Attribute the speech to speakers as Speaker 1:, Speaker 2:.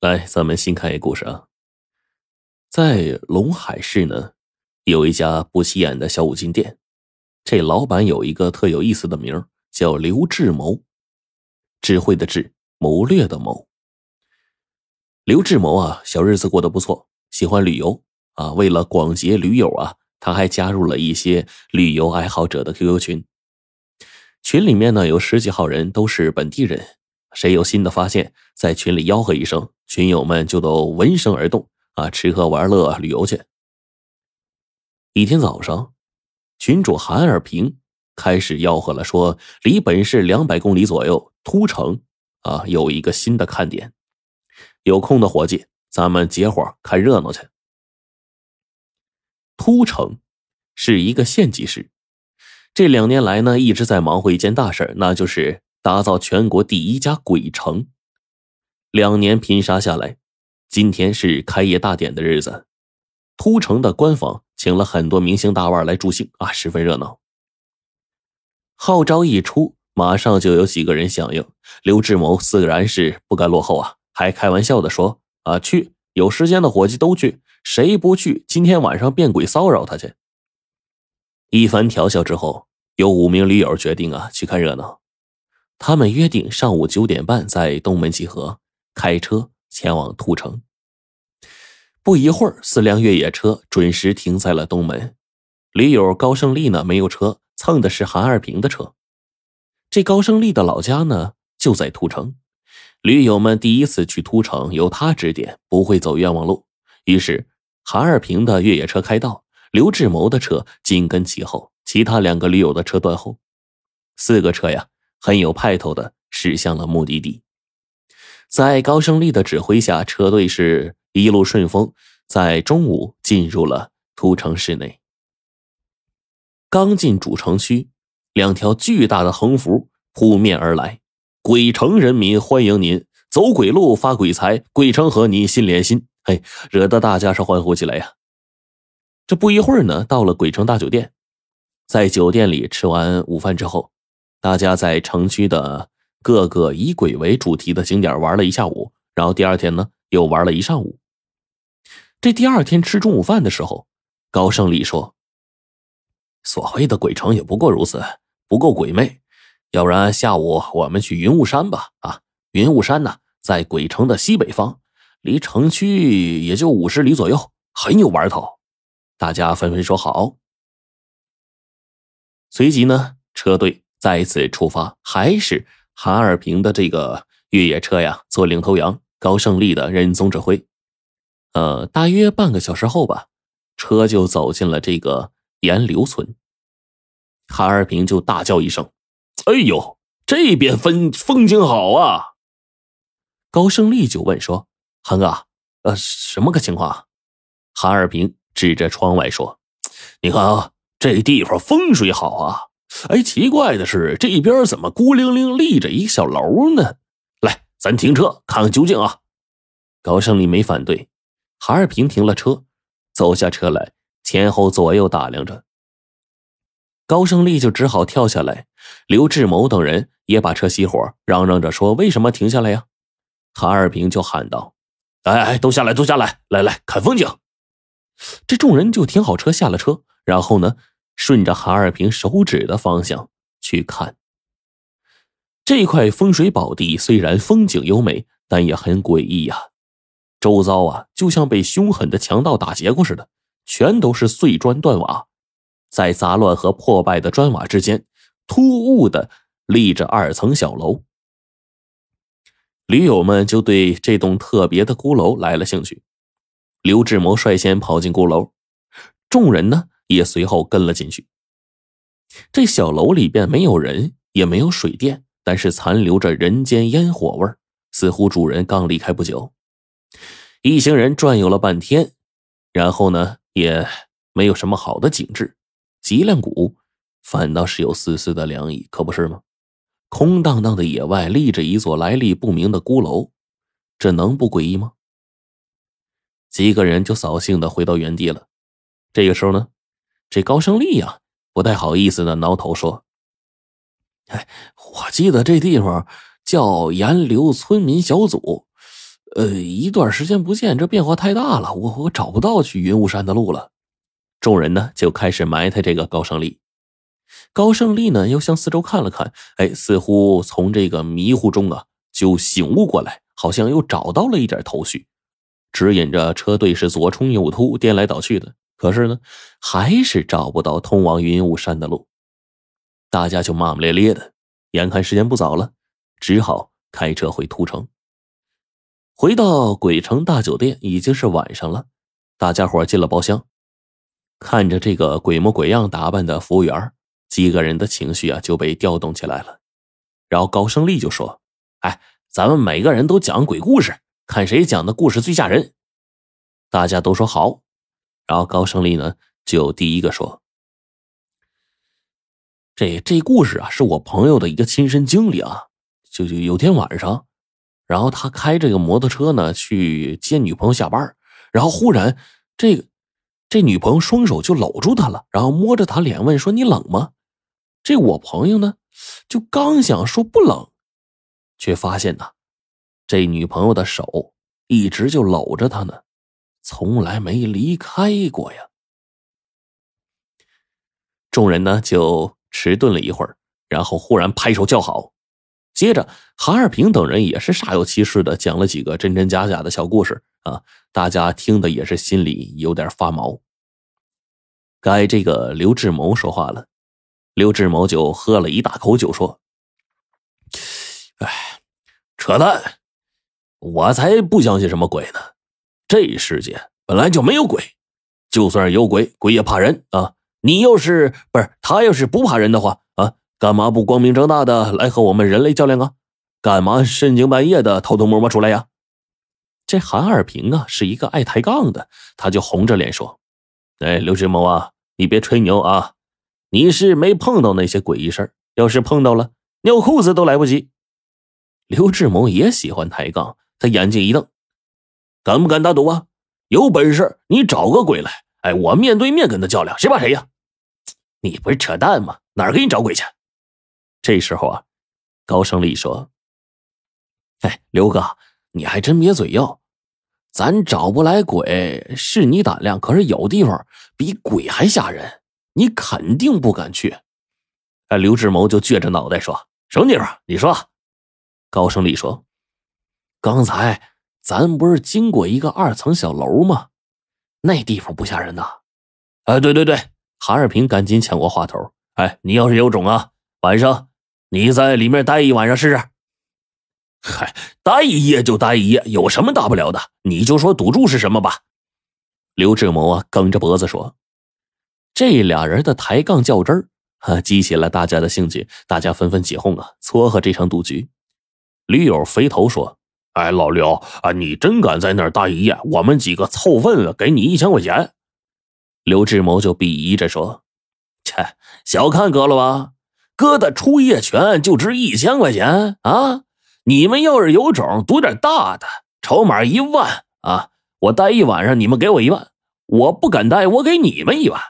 Speaker 1: 来，咱们新看一故事啊。在龙海市呢，有一家不起眼的小五金店，这老板有一个特有意思的名叫刘志谋，智慧的智，谋略的谋。刘志谋啊，小日子过得不错，喜欢旅游啊。为了广结驴友啊，他还加入了一些旅游爱好者的 QQ 群，群里面呢有十几号人，都是本地人。谁有新的发现，在群里吆喝一声，群友们就都闻声而动啊，吃喝玩乐旅游去。一天早上，群主韩二平开始吆喝了，说离本市两百公里左右，突城啊有一个新的看点，有空的伙计，咱们结伙看热闹去。突城是一个县级市，这两年来呢，一直在忙活一件大事那就是。打造全国第一家鬼城，两年拼杀下来，今天是开业大典的日子。突城的官方请了很多明星大腕来助兴啊，十分热闹。号召一出，马上就有几个人响应。刘志谋自然是不甘落后啊，还开玩笑的说：“啊，去，有时间的伙计都去，谁不去？今天晚上变鬼骚扰他去。”一番调笑之后，有五名驴友决定啊，去看热闹。他们约定上午九点半在东门集合，开车前往兔城。不一会儿，四辆越野车准时停在了东门。驴友高胜利呢，没有车，蹭的是韩二平的车。这高胜利的老家呢，就在兔城。驴友们第一次去兔城，由他指点，不会走冤枉路。于是，韩二平的越野车开道，刘志谋的车紧跟其后，其他两个驴友的车断后。四个车呀。很有派头的驶向了目的地，在高胜利的指挥下，车队是一路顺风，在中午进入了屠城市内。刚进主城区，两条巨大的横幅扑面而来：“鬼城人民欢迎您，走鬼路发鬼财，鬼城和你心连心。”嘿，惹得大家是欢呼起来呀！这不一会儿呢，到了鬼城大酒店，在酒店里吃完午饭之后。大家在城区的各个以鬼为主题的景点玩了一下午，然后第二天呢又玩了一上午。这第二天吃中午饭的时候，高胜利说：“所谓的鬼城也不过如此，不够鬼魅。要不然下午我们去云雾山吧？啊，云雾山呢在鬼城的西北方，离城区也就五十里左右，很有玩头。”大家纷纷说好。随即呢，车队。再次出发，还是韩二平的这个越野车呀做领头羊，高胜利的任总指挥。呃，大约半个小时后吧，车就走进了这个岩流村。韩二平就大叫一声：“哎呦，这边风风景好啊！”高胜利就问说：“韩哥，呃，什么个情况？”韩二平指着窗外说：“你看啊，这地方风水好啊。”哎，奇怪的是，这边怎么孤零零立着一小楼呢？来，咱停车看看究竟啊！高胜利没反对，韩二平停了车，走下车来，前后左右打量着。高胜利就只好跳下来，刘志谋等人也把车熄火，嚷嚷着说：“为什么停下来呀？”韩二平就喊道：“哎哎，都下来，都下来，来来看风景。”这众人就停好车，下了车，然后呢？顺着韩二平手指的方向去看，这块风水宝地虽然风景优美，但也很诡异呀。周遭啊，就像被凶狠的强盗打劫过似的，全都是碎砖断瓦。在杂乱和破败的砖瓦之间，突兀的立着二层小楼。驴友们就对这栋特别的孤楼来了兴趣。刘志谋率先跑进孤楼，众人呢？也随后跟了进去。这小楼里边没有人，也没有水电，但是残留着人间烟火味儿似乎主人刚离开不久。一行人转悠了半天，然后呢，也没有什么好的景致。脊梁骨反倒是有丝丝的凉意，可不是吗？空荡荡的野外立着一座来历不明的孤楼，这能不诡异吗？几个人就扫兴的回到原地了。这个时候呢？这高胜利呀，不太好意思的挠头说：“哎，我记得这地方叫岩流村民小组，呃，一段时间不见，这变化太大了，我我找不到去云雾山的路了。众人呢就开始埋汰这个高胜利。高胜利呢又向四周看了看，哎，似乎从这个迷糊中啊就醒悟过来，好像又找到了一点头绪，指引着车队是左冲右突，颠来倒去的。可是呢，还是找不到通往云雾山的路。大家就骂骂咧咧的，眼看时间不早了，只好开车回屠城。回到鬼城大酒店，已经是晚上了。大家伙进了包厢，看着这个鬼模鬼样打扮的服务员，几个人的情绪啊就被调动起来了。然后高胜利就说：“哎，咱们每个人都讲鬼故事，看谁讲的故事最吓人。”大家都说好。然后高胜利呢就第一个说：“这这故事啊是我朋友的一个亲身经历啊，就就有天晚上。”然后他开这个摩托车呢，去接女朋友下班然后忽然，这个这女朋友双手就搂住他了，然后摸着他脸问说：“你冷吗？”这我朋友呢，就刚想说不冷，却发现呢，这女朋友的手一直就搂着他呢，从来没离开过呀。众人呢就迟钝了一会儿，然后忽然拍手叫好。接着，韩二平等人也是煞有其事的讲了几个真真假假的小故事啊，大家听的也是心里有点发毛。该这个刘志谋说话了，刘志谋就喝了一大口酒说：“哎，扯淡！我才不相信什么鬼呢！这世界本来就没有鬼，就算是有鬼，鬼也怕人啊！你要是不是他要是不怕人的话啊。”干嘛不光明正大的来和我们人类较量啊？干嘛深更半夜的偷偷摸摸出来呀？这韩二平啊，是一个爱抬杠的，他就红着脸说：“哎，刘志谋啊，你别吹牛啊！你是没碰到那些诡异事儿，要是碰到了，尿裤子都来不及。”刘志谋也喜欢抬杠，他眼睛一瞪：“敢不敢打赌啊？有本事你找个鬼来，哎，我面对面跟他较量，谁怕谁呀？你不是扯淡吗？哪儿给你找鬼去？”这时候啊，高胜利说：“哎，刘哥，你还真别嘴硬，咱找不来鬼是你胆量，可是有地方比鬼还吓人，你肯定不敢去。”哎，刘志谋就撅着脑袋说：“什么地方？你说。”高胜利说：“刚才咱不是经过一个二层小楼吗？那地方不吓人呐。”哎，对对对，韩二平赶紧抢过话头：“哎，你要是有种啊，晚上。”你在里面待一晚上试试。嗨，待一夜就待一夜，有什么大不了的？你就说赌注是什么吧。刘志谋啊，梗着脖子说：“这俩人的抬杠较真儿，哈，激起了大家的兴趣，大家纷纷起哄啊，撮合这场赌局。”驴友肥头说：“哎，老刘啊，你真敢在那儿待一夜？我们几个凑份子给你一千块钱。”刘志谋就鄙夷着说：“切，小看哥了吧？”哥的出夜权就值一千块钱啊！你们要是有种，赌点大的，筹码一万啊！我待一晚上，你们给我一万；我不敢待，我给你们一万。